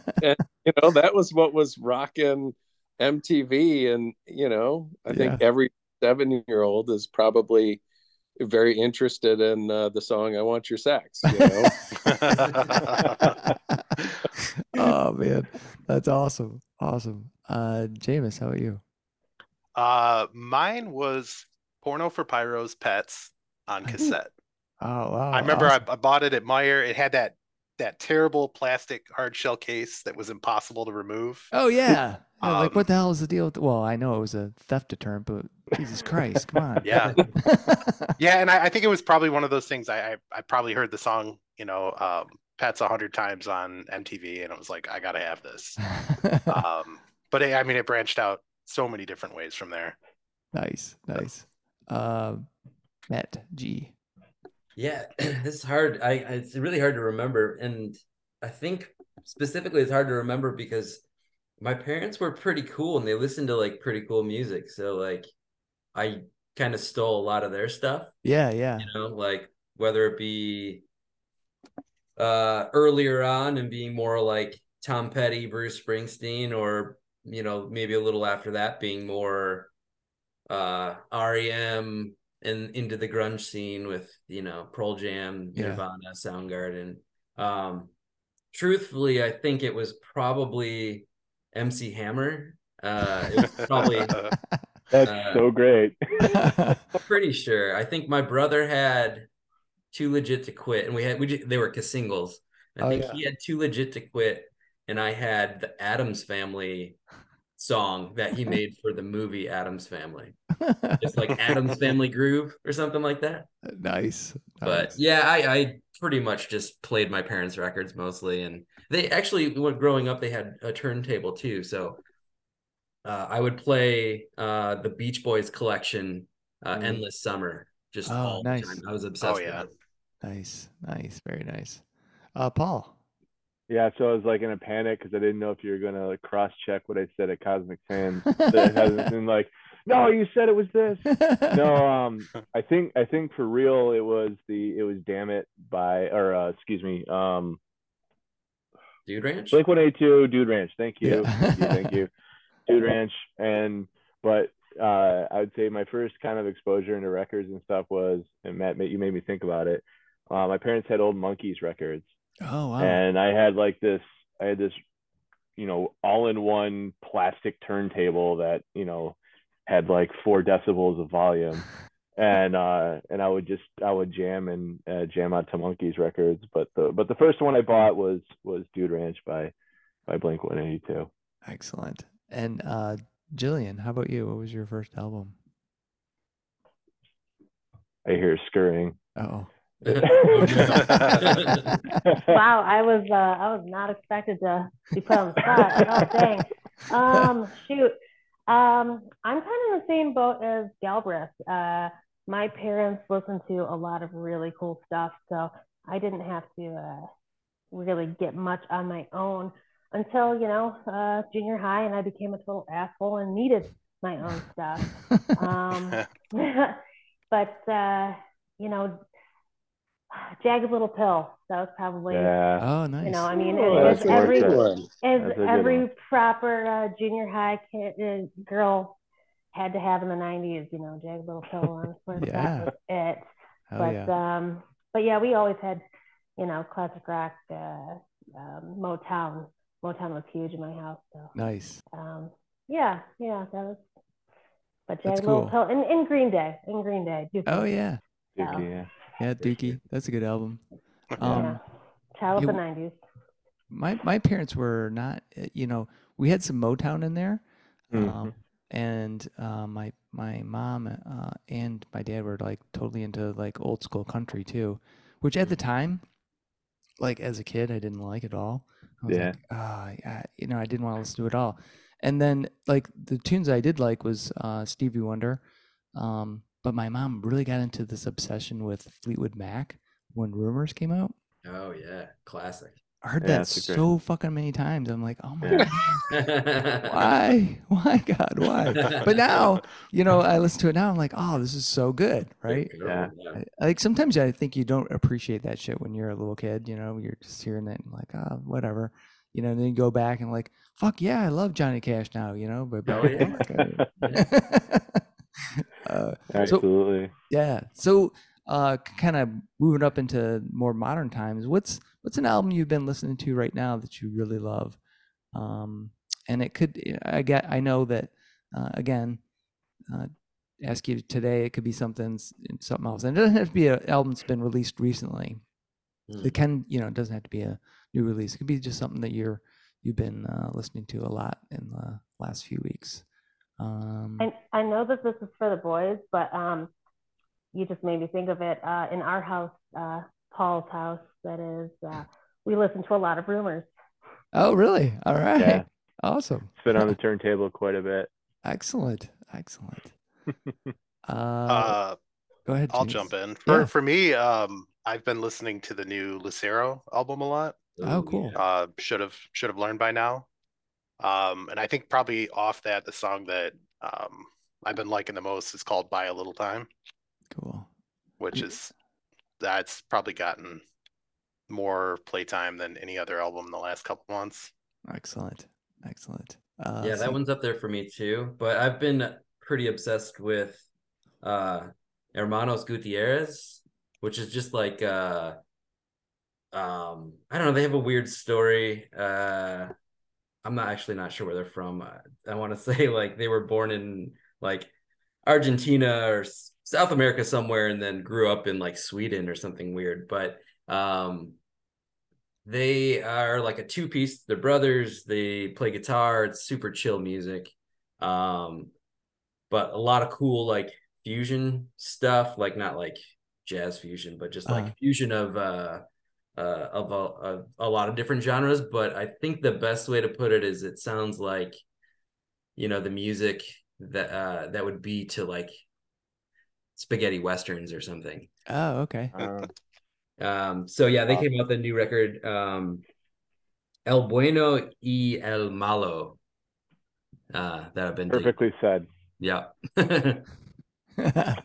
And you know, that was what was rocking MTV, and you know, I think every seven year old is probably very interested in uh, the song "I Want Your Sex." You know? oh man, that's awesome, awesome. Uh, James, how about you? Uh, mine was Porno for Pyros Pets on cassette. Oh wow! I remember awesome. I, I bought it at Meijer. It had that that terrible plastic hard shell case that was impossible to remove. Oh yeah. Yeah, like Um, what the hell is the deal with? Well, I know it was a theft deterrent, but Jesus Christ, come on. Yeah. Yeah, and I, I think it was probably one of those things. I, I I probably heard the song, you know, um, Pets a hundred times on MTV, and it was like, I gotta have this. Um, but it, I mean, it branched out so many different ways from there. nice, nice. Um, Matt G. Yeah, this is hard. I- it's really hard to remember, and I think specifically it's hard to remember because my parents were pretty cool and they listened to like pretty cool music. So like, I kind of stole a lot of their stuff. Yeah, yeah. You know, like whether it be uh earlier on and being more like Tom Petty, Bruce Springsteen, or you know maybe a little after that being more uh REM and into the grunge scene with you know Pearl Jam, Yeah. Nirvana, Soundgarden. Um, truthfully, I think it was probably MC Hammer. Uh, it was probably That's Uh, so great. pretty sure. I think my brother had too legit to quit, and we had we ju- they were singles. I Oh, think yeah. he had too legit to quit, and I had the Addams Family song that he made for the movie Addams Family. It's like Addams Family Groove or something like that. nice. But nice. yeah, I, I pretty much just played my parents' records mostly, and they actually when growing up they had a turntable too. So uh, I would play uh, the Beach Boys collection, uh, Mm. "Endless Summer," just Oh, all nice. the time. I was obsessed yeah. with it. Nice, nice, very nice. Uh, Paul. Yeah, so I was like in a panic because I didn't know if you were gonna like, cross check what I said at Cosmic Fans. That hasn't been like, no, you said it was this. No, um, I think I think for real it was the it was Damn It by or uh, excuse me, um, Dude Ranch. Blink One Eight Two, Dude Ranch. Thank you, Yeah. thank you, thank you, Dude Ranch. And but uh, I would say my first kind of exposure into records and stuff was, and Matt, you made me think about it. Uh, my parents had old Monkees records Oh wow. and I had like this I had this you know all-in-one plastic turntable that you know had like four decibels of volume and uh and I would just I would jam and uh, jam out to Monkees records but the but the first one I bought was was Dude Ranch by by Blink 182 Excellent. And uh, Jillian, how about you? What was your first album? I hear scurrying Oh. Wow, I was uh, I was not expected to be put on the spot. Oh dang. Um, shoot. Um, I'm kind of in the same boat as Galbraith. Uh, my parents listened to a lot of really cool stuff, so I didn't have to uh, really get much on my own until you know uh, junior high, and I became a total asshole and needed my own stuff. Um, but uh, you know, jagged little pill. That was probably yeah oh, nice. you know, I mean, Oh, it, that's as every as That's a good every proper uh, junior high kid, uh, girl had to have in the '90s. You know, jagged little pill on. Swear to Yeah. was it. Hell but yeah. um, but yeah, we always had, you know, classic rock, uh, um, Motown. Motown was huge in my house. So nice. um, yeah, yeah, that was. But That's jagged little cool. pill in, in Green Day, in Green Day. Dookie. Oh yeah. Dookie, yeah Yeah, Dookie. That's a good album. Um, yeah. Child of the '90s. my my parents were not. uh, You know, we had some Motown in there, Mhm. um, and uh, my my mom uh, and my dad were like totally into like old school country too, which at the time, like as a kid, I didn't like at all. I was Yeah. like, ah, yeah, you know, I didn't want to listen to it at all. And then like the tunes I did like was uh, Stevie Wonder, um, but my mom really got into this obsession with Fleetwood Mac when Rumors came out. Oh yeah, classic. I heard Yeah, that it's a great- so fucking many times. I'm like, oh my god, why, why, God, why? But now, you know, I listen to it now. I'm like, oh, this is so good, right? Yeah. I- Like sometimes I think you don't appreciate that shit when you're a little kid. You know, you're just hearing it and like, ah, whatever. You know, and then you go back and like, fuck yeah, I love Johnny Cash now. You know, but Oh, back yeah. uh, Absolutely. yeah. So, uh, kind of moving up into more modern times. What's what's an album you've been listening to right now that you really love? Um, and it could. I get. I know that. Uh, again, uh, ask you today. It could be something something else, and it doesn't have to be an album that's been released recently. Hmm. It can. You know, it doesn't have to be a new release. It could be just something that you're you've been uh, listening to a lot in the last few weeks. Um, I, I know that this is for the boys, but um, you just made me think of it. Uh, in our house, uh, Paul's house, that is, uh, we listen to a lot of rumors. oh, really? All right. Yeah. Awesome. It's been on the turntable quite a bit. Excellent. Excellent. Uh, Uh, go ahead. I'll jump in. For Yeah. for me, um, I've been listening to the new Lucero album a lot. Oh, cool. Uh, should have should have learned by now. Um, and I think probably off that the song that um I've been liking the most is called "Buy a Little Time," Cool. which Yeah. is that's probably gotten more playtime than any other album in the last couple months. Excellent. Excellent. Uh, yeah, so- that one's up there for me too. But I've been pretty obsessed with uh Hermanos Gutierrez, which is just like uh um I don't know, they have a weird story. Uh I'm not actually not sure where they're from. I, I want to say like they were born in like Argentina or South America somewhere and then grew up in like Sweden or something weird. But um they are like a two piece. They're brothers. They play guitar. It's super chill music. Um, but a lot of cool like fusion stuff, like not like jazz fusion, but just like Uh-huh. fusion of uh uh of a, of a lot of different genres. But I think the best way to put it is it sounds like you know the music that uh that would be to like spaghetti westerns or something. Oh, okay. Uh, Um, so yeah, they came out with a new record, um, El Bueno y El Malo. Uh, that I've been digging. perfectly said. Yeah.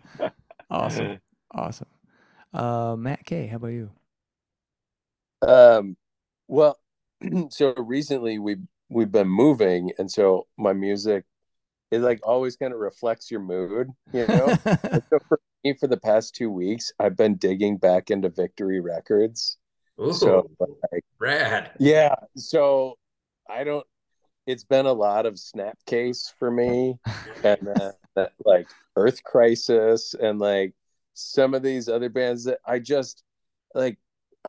awesome. Awesome. Uh, Matt K, how about you? Um, well, so recently we've we've been moving, and so my music it like always kind of reflects your mood, you know. So for me, for the past two weeks, I've been digging back into Victory Records. Ooh, So like, rad. yeah, so I don't. It's been a lot of Snapcase for me, and then that, like Earth Crisis, and like some of these other bands that I just like.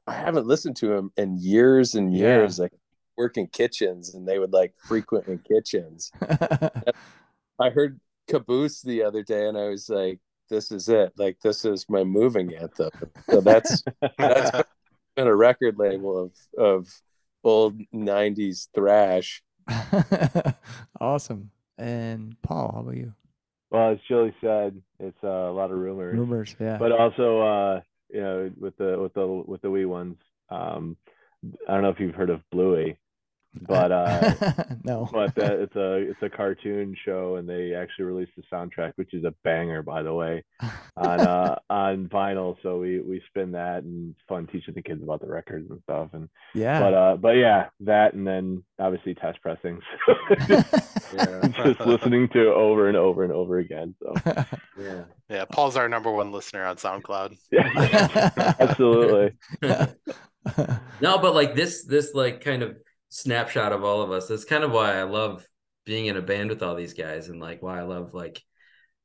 I haven't listened to him in years and Yeah. years. Like work in kitchens, and they would like frequent in kitchens. I heard Caboose the other day, and I was like, "This is it! Like this is my moving anthem." So that's that's been a record label of of old '90s thrash. awesome. And Paul, how about you? well, as Julie said, it's uh, a lot of rumors, Rumors, yeah. but also uh, you know with the with the with the wee ones. Um, I don't know if you've heard of Bluey, but uh, no. but that it's a it's a cartoon show and they actually released the soundtrack which is a banger by the way on uh on vinyl so we we spin that and it's fun teaching the kids about the records and stuff and yeah. but uh but yeah that and then obviously test pressings Yeah. just listening to over and over and over again so Yeah. Yeah, Paul's our number one listener on SoundCloud. yeah absolutely no, but like this, this like kind of snapshot of all of us. That's kind of why I love being in a band with all these guys, and like why I love like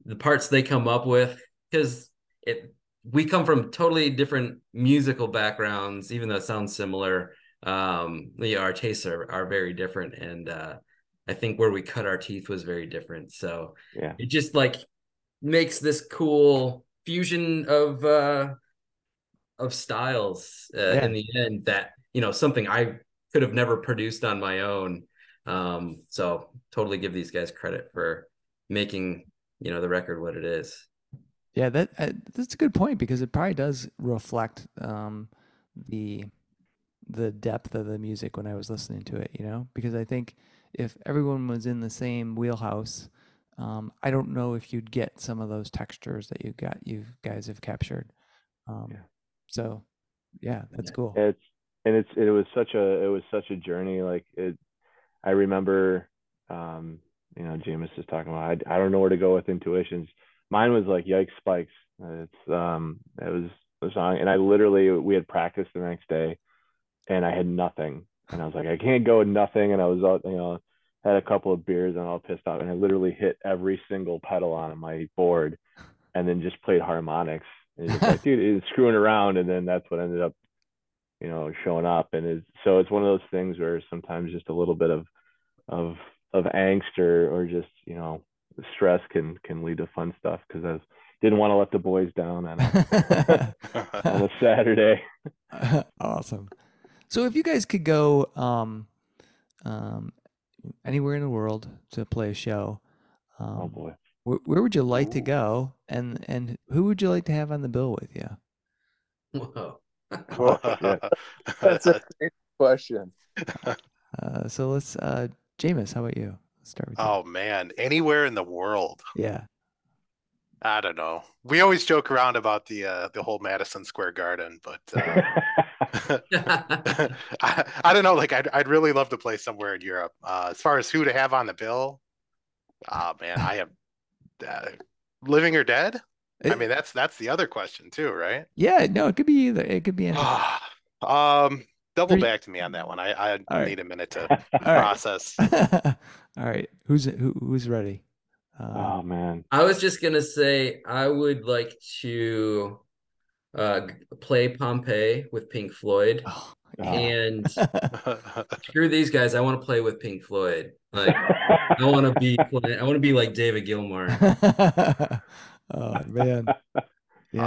the parts they come up with because it we come from totally different musical backgrounds, even though it sounds similar. Um, yeah, our tastes are are very different, and uh, I think where we cut our teeth was very different. So yeah it just like makes this cool fusion of uh of styles uh, Yeah. in the end that you know something i could have never produced on my own Um, so totally give these guys credit for making you know the record what it is. Yeah, that uh, that's a good point because it probably does reflect um, the the depth of the music when I was listening to it. You know, because I think if everyone was in the same wheelhouse, um, I don't know if you'd get some of those textures that you got you guys have captured. Um, Yeah. So, yeah, that's Yeah. cool. it's and it's it was such a it was such a journey like it i remember um you know james is talking about I, I don't know where to go with intuitions. Mine was like yikes spikes. It's um it was the song and i literally we had practice the next day and i had nothing. And i was like i can't go with nothing. And i was all you know had a couple of beers and all pissed off. And i literally hit every single pedal on my board and then just played harmonics. And it's like dude it's screwing around. And then that's what ended up you know showing up and it's so it's one of those things where sometimes just a little bit of of of angst or or just you know stress can can lead to fun stuff because I was, didn't want to let the boys down on a, on a Saturday. awesome. So if you guys could go um, um, anywhere in the world to play a show, um, Oh boy. where, where would you like to go, and and who would you like to have on the bill with you? Whoa. That's a great question. Uh, so let's, uh, James, how about you? Let's start with you. oh man, anywhere in the world. Yeah. I don't know. We always joke around about the uh, the whole Madison Square Garden, but uh, I, I don't know. Like I'd I'd really love to play somewhere in Europe. Uh, as far as who to have on the bill, oh man, I am uh, living or dead. I mean, that's that's the other question too, right? Yeah. No, it could be either. It could be anything. um, double Three- back to me on that one. I I All right. need a minute to All right. process. All right. Who's who, who's ready? Uh, oh man. I was just gonna say I would like to uh play Pompeii with Pink Floyd oh, Oh. and screw these guys. I want to play with Pink Floyd. Like I want to be I want to be like David Gilmour. Oh man. Yeah.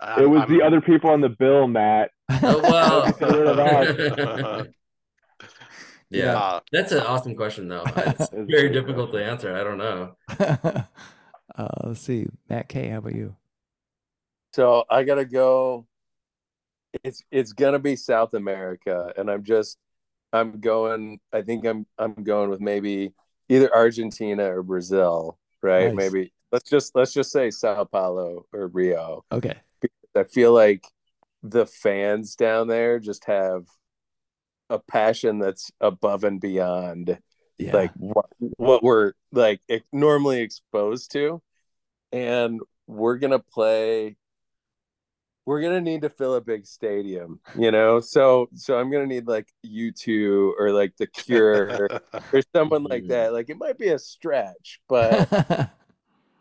Uh, it I'm- was I'm- the other people on the bill, Matt. Oh well. Get rid of us. yeah, uh, that's an awesome question though. It's It's very difficult to answer. I don't know. uh, let's see. Matt K, how about you? So I gotta go. It's it's gonna be South America, and I'm just I'm going. I think I'm I'm going with maybe either Argentina or Brazil, right? Nice. Maybe let's just let's just say Sao Paulo or Rio. Okay. Because I feel like the fans down there just have a passion that's above and beyond Yeah. like what, what we're like normally exposed to and we're gonna play we're gonna need to fill a big stadium you know so so i'm gonna need like U2 or like the cure or someone like that like it might be a stretch but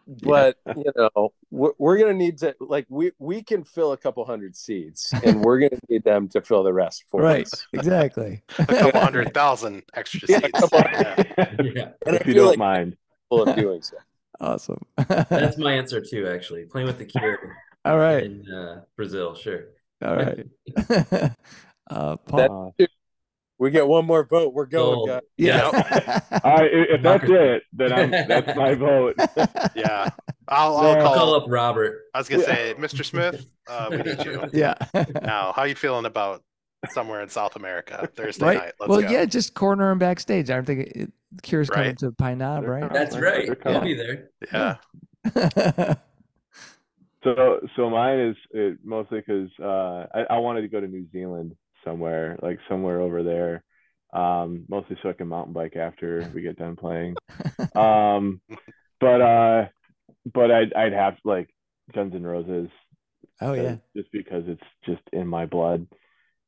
but you know we're, we're gonna need to like we we can fill a couple hundred seats and we're gonna need them to fill the rest for right. us Exactly. a couple hundred thousand extra Yeah, seats. come. Yeah. Yeah, and i if you don't like mind. full of doing so awesome. that's my answer too. Actually, playing with the Cure All right. in uh, Brazil. Sure. All right. uh, Paul. That- we get one more vote we're going guys yeah. All right, if if that's it, then I'm, that's my vote. Yeah. I'll, I'll No. call. Call up Robert. I was gonna say, Mr. Smith, uh, we need you. yeah. Now, how you feeling about somewhere in South America Thursday right. night? Let's well, go. yeah, just corner him backstage. I don't think it, Cure's coming Right. to Pine Knob, They're right? That's They're right. coming. I'll be there. yeah. So so mine is it, mostly because uh, I, I wanted to go to New Zealand somewhere, like somewhere over there, um, mostly so I can mountain bike after we get done playing. Um, but uh, but I'd I'd have like Guns N' Roses. oh yeah. just because it's just in my blood.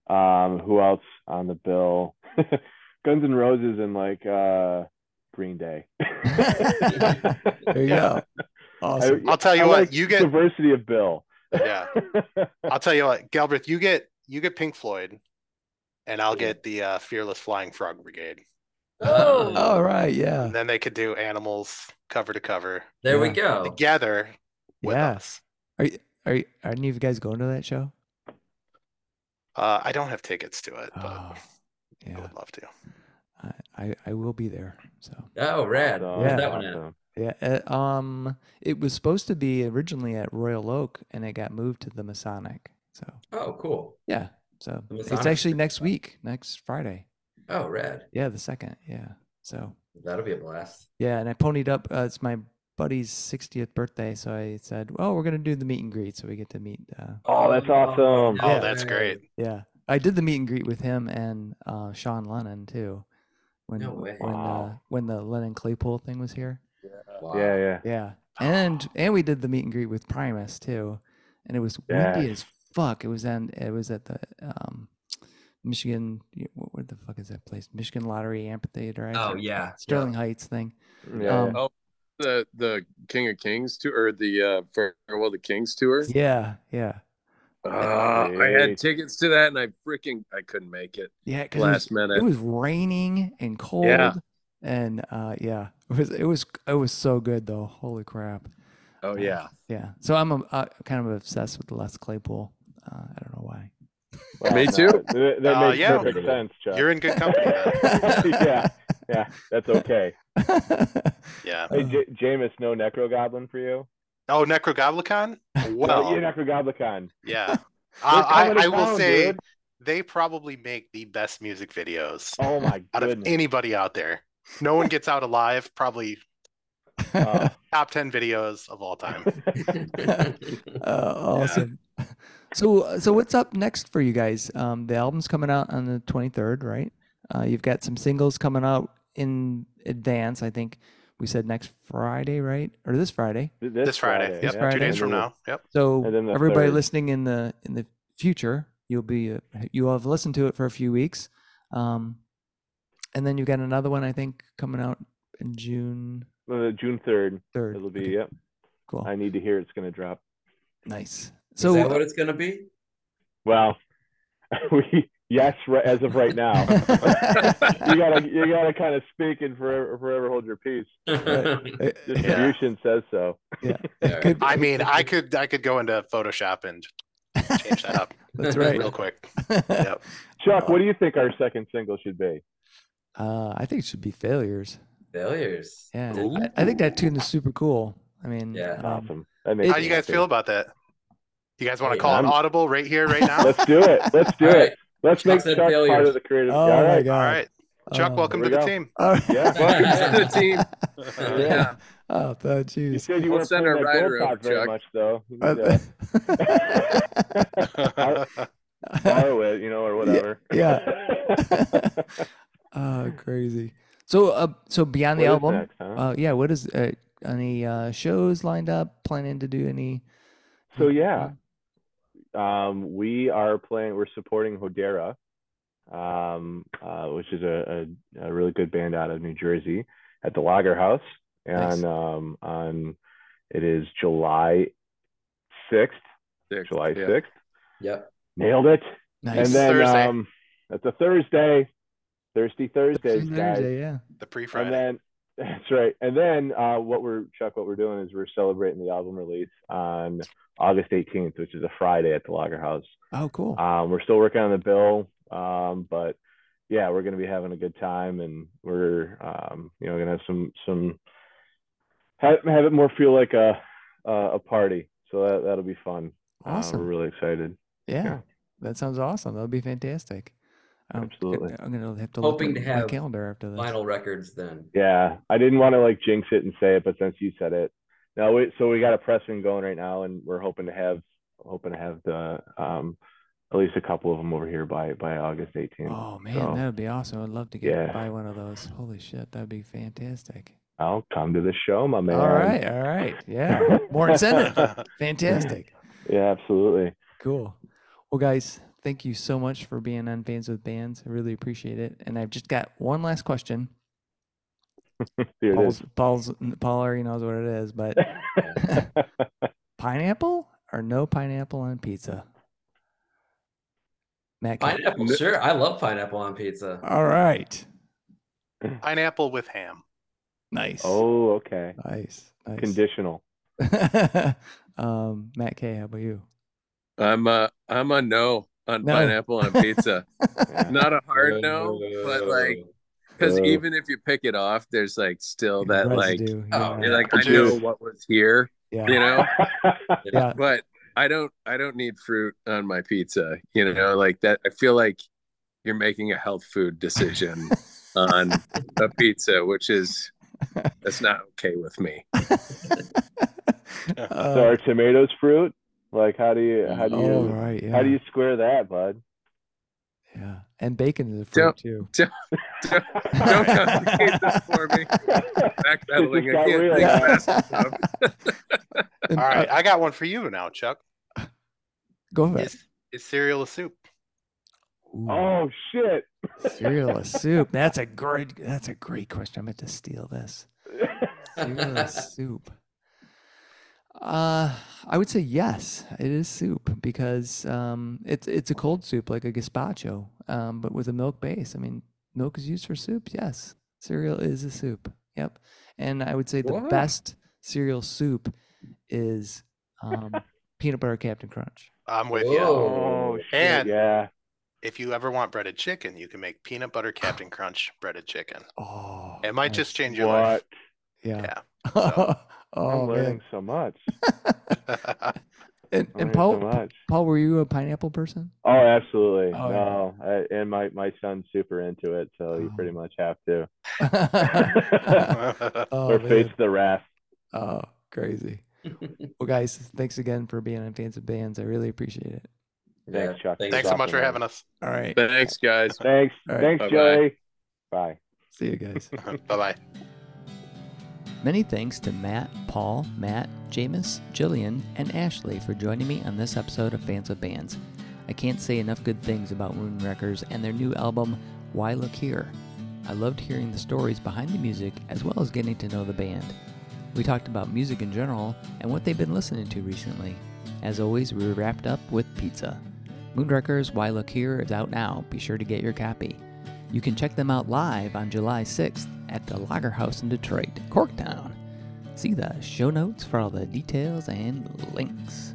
Um, who else on the bill? Guns N' Roses and like uh, Green Day. There you go. Awesome. I'll tell you I what, like you get- diversity of bill. Yeah. I'll tell you what, Galbraith, you get you get Pink Floyd, and I'll get the uh, Fearless Flying Frog Brigade. Oh, All right. Yeah. And then they could do Animals cover to cover there we go. together yes. Yeah. us. Are you, are you, are any of you guys going to that show? Uh, I don't have tickets to it, but Oh, I would love to. I, I I will be there. So Oh, rad. That's Where's Yeah. that one at? yeah, uh, um, it was supposed to be originally at Royal Oak, and it got moved to the Masonic. So Oh, cool. yeah, so The it's Masonic's actually next week, next Friday. Oh, rad. Yeah, the second. Yeah, so That'll be a blast. yeah, and I ponied up. Uh, it's my buddy's 60th birthday, so I said, "Well, we're gonna do the meet and greet, so we get to meet." Uh, Oh, that's awesome. Oh, that's great. yeah, I did the meet and greet with him and uh, Sean Lennon too. When No way. when uh, when the Lennon Claypool thing was here. Wow. Yeah, yeah. Yeah, and and we did the meet and greet with Primus too, and it was windy as fuck. It was in it was at the um, Michigan. y- What, what the fuck is that place? Michigan Lottery Amphitheater. I Oh, forget- yeah, yeah. Sterling Heights thing. Yeah, Um, Oh, the the King of Kings tour or the uh, Farewell to Kings tour. Yeah, yeah, Uh, I had tickets to that and I freaking I couldn't make it yeah. 'cause it was- last minute. It was raining and cold. Yeah. And uh, yeah, it was it was it was so good though. Holy crap. oh yeah. Yeah. So I'm um, uh, kind of obsessed with the Les Claypool. Uh, I don't know why. Well, Me no, too. That, that Uh, makes yeah. perfect sense, Chuck. You're in good company. Yeah, yeah, that's okay. Yeah. Hey, J- James, no Necro Goblin for you? Oh, Necrogoblicon? No, Well, you're Necro Goblicon. yeah. I, I, I will town, say dude. they probably make the best music videos Oh my god. out of anybody out there. No one gets out alive. Probably Oh. top 10 videos of all time. uh, awesome. So so what's up next for you guys? Um, the album's coming out on the 23rd, right? Uh, you've got some singles coming out in advance. I think we said next Friday, right? Or this Friday. this, This Friday. Yep. This Two Friday. days from now. Yep. So the everybody third. listening in the in the future, you'll be uh, you'll have listened to it for a few weeks, um, and then you've got another one I think coming out in June uh, June 3rd. third. It'll be, Okay, yep. cool, I need to hear it's going to drop. nice. Is So that what it's gonna be? Well, we yes, as of right now. you gotta you gotta kind of speak and forever forever hold your peace. uh, Distribution says so. yeah, Yeah. I mean, I could I could go into Photoshop and change that up That's right. real quick. Yep. Chuck, what do you think our second single should be? Uh, I think it should be failures. Failures. Yeah, I, I think that tune is super cool. I mean, Yeah. um, Awesome. That makes How do you guys feel about that? You guys want to call an I'm- audible right here, right now? Let's do it. Let's do it. right. Let's Chuck make said Chuck part of the creative. Oh All my right. god! All right. Chuck, Oh, welcome to the go. team. all right. Yeah. Welcome to the team. Yeah. Oh, oh, You jeez. said you We'll weren't send playing a that rider gold over, talk very Chuck. much, though. You Uh, could, borrow it, you know, or whatever. yeah. oh, crazy. So, uh, so beyond the What is album, next, huh? uh, yeah. What is uh, any uh, shows lined up? Planning to do any? So yeah, um, we are playing. We're supporting Hodera, um, uh, which is a, a, a really good band out of New Jersey at the Lager House, Nice. and um, on it is July sixth. Six, July yeah. sixth. Yep. Nailed it. Nice. And then Thursday. um, that's a Thursday. Thirsty Thursdays, Thursday, guys. yeah. the pre And then that's right. And then uh, what we're Chuck, what we're doing is we're celebrating the album release on August 18th, which is a Friday at the Lager House. Oh, cool. Um, we're still working on the bill, um, but yeah, we're going to be having a good time, and we're um, you know going to have some some have, have it more feel like a a, a party. So that that'll be fun. Uh, Awesome. we're really excited. yeah, yeah. that sounds awesome. That'll be fantastic. I'm g- Absolutely. I'm gonna have to look Hoping at to my have calendar after this. Vinyl records then. Yeah, I didn't want to like jinx it and say it, but since you said it, no. We, so we got a pressing going right now, and we're hoping to have hoping to have the um at least a couple of them over here by by August 18th. Oh man, So- that would be awesome. I'd love to get Yeah. buy one of those. Holy shit, that'd be fantastic. I'll come to the show, my man. All right, all right, yeah, more incentive. Fantastic, Yeah, absolutely. cool. Well, guys, thank you so much for being on Bands with Bands. I really appreciate it. And I've just got one last question. Here it Paul's, is. Paul's Paul already knows what it is, but pineapple or no pineapple on pizza? Matt, can- Pineapple, sure. I love pineapple on pizza. all right, Pineapple with ham. nice. oh, okay. nice, nice. Conditional. um, Matt K, how about you? I'm a I'm a no on No. pineapple on pizza. Yeah. Not a hard no, but like because even if you pick it off, there's like still that like Residue, oh, you're yeah, like I Juice. know what was here, yeah, you know. yeah. but I don't I don't need fruit on my pizza. You know, like that. I feel like you're making a health food decision on a pizza, which is that's not okay with me. so are tomatoes fruit? Like how do you how do you oh right, yeah. how do you square that, bud? Yeah, and bacon is a fruit Don't- too. Don't, don't complicate this for me. Backpedaling again. real. Yeah. fast enough. And, All right, uh, I got one for you now, Chuck. go ahead. Is is cereal a soup? Ooh, oh shit. cereal a soup? That's a great. That's a great question. I'm going to steal this. Cereal a soup. Uh, I would say yes. It is soup because um, it's it's a cold soup like a gazpacho, um, but with a milk base. I mean, milk is used for soup. Yes, cereal is a soup. Yep, and I would say the What? best cereal soup is um, peanut butter Captain Crunch. I'm with you. Oh. And- yeah. If you ever want breaded chicken, you can make peanut butter Captain Crunch breaded chicken. Oh, It might that's- just change your life. What? Yeah. Yeah. oh I'm learning man. so much. And, and Paul, so much. Paul, were you a pineapple person? Oh, absolutely. Oh, yeah. no, I, and my my son's super into it, so you pretty Oh. much have to, oh, or man. face the wrath. Oh, crazy. Well, guys, thanks again for being on Fans of Bands. I really appreciate it. Thanks, Chuck. Thanks so much for having us. All right. Thanks, guys. Thanks, All right. thanks, Bye-bye. Joey. Bye. See you guys. bye bye. Many thanks to Matt, Paul, Matt, James, Jillian, and Ashley for joining me on this episode of Fans of Bands. I can't say enough good things about Moonwreckers and their new album, Why Look Here. I loved hearing the stories behind the music as well as getting to know the band. We talked about music in general and what they've been listening to recently. As always, we wrapped up with pizza. Moonwreckers Why Look Here is out now. Be sure to get your copy. You can check them out live on July 6th at the Lager House in Detroit, Corktown. See the show notes for all the details and links.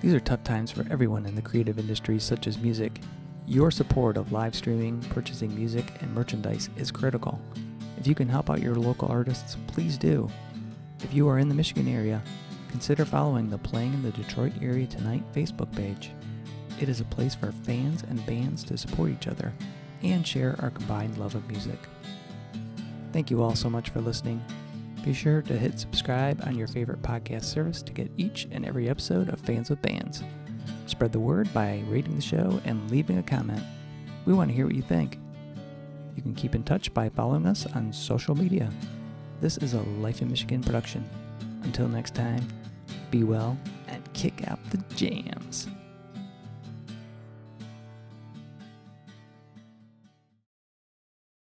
These are tough times for everyone in the creative industries such as music. Your support of live streaming, purchasing music, and merchandise is critical. If you can help out your local artists, please do. If you are in the Michigan area, consider following the Playing in the Detroit Area Tonight Facebook page. It is a place for fans and bands to support each other and share our combined love of music. Thank you all so much for listening. Be sure to hit subscribe on your favorite podcast service to get each and every episode of Fans with Bands. Spread the word by rating the show and leaving a comment. We want to hear what you think. You can keep in touch by following us on social media. This is a Life in Michigan production. Until next time, be well and kick out the jams.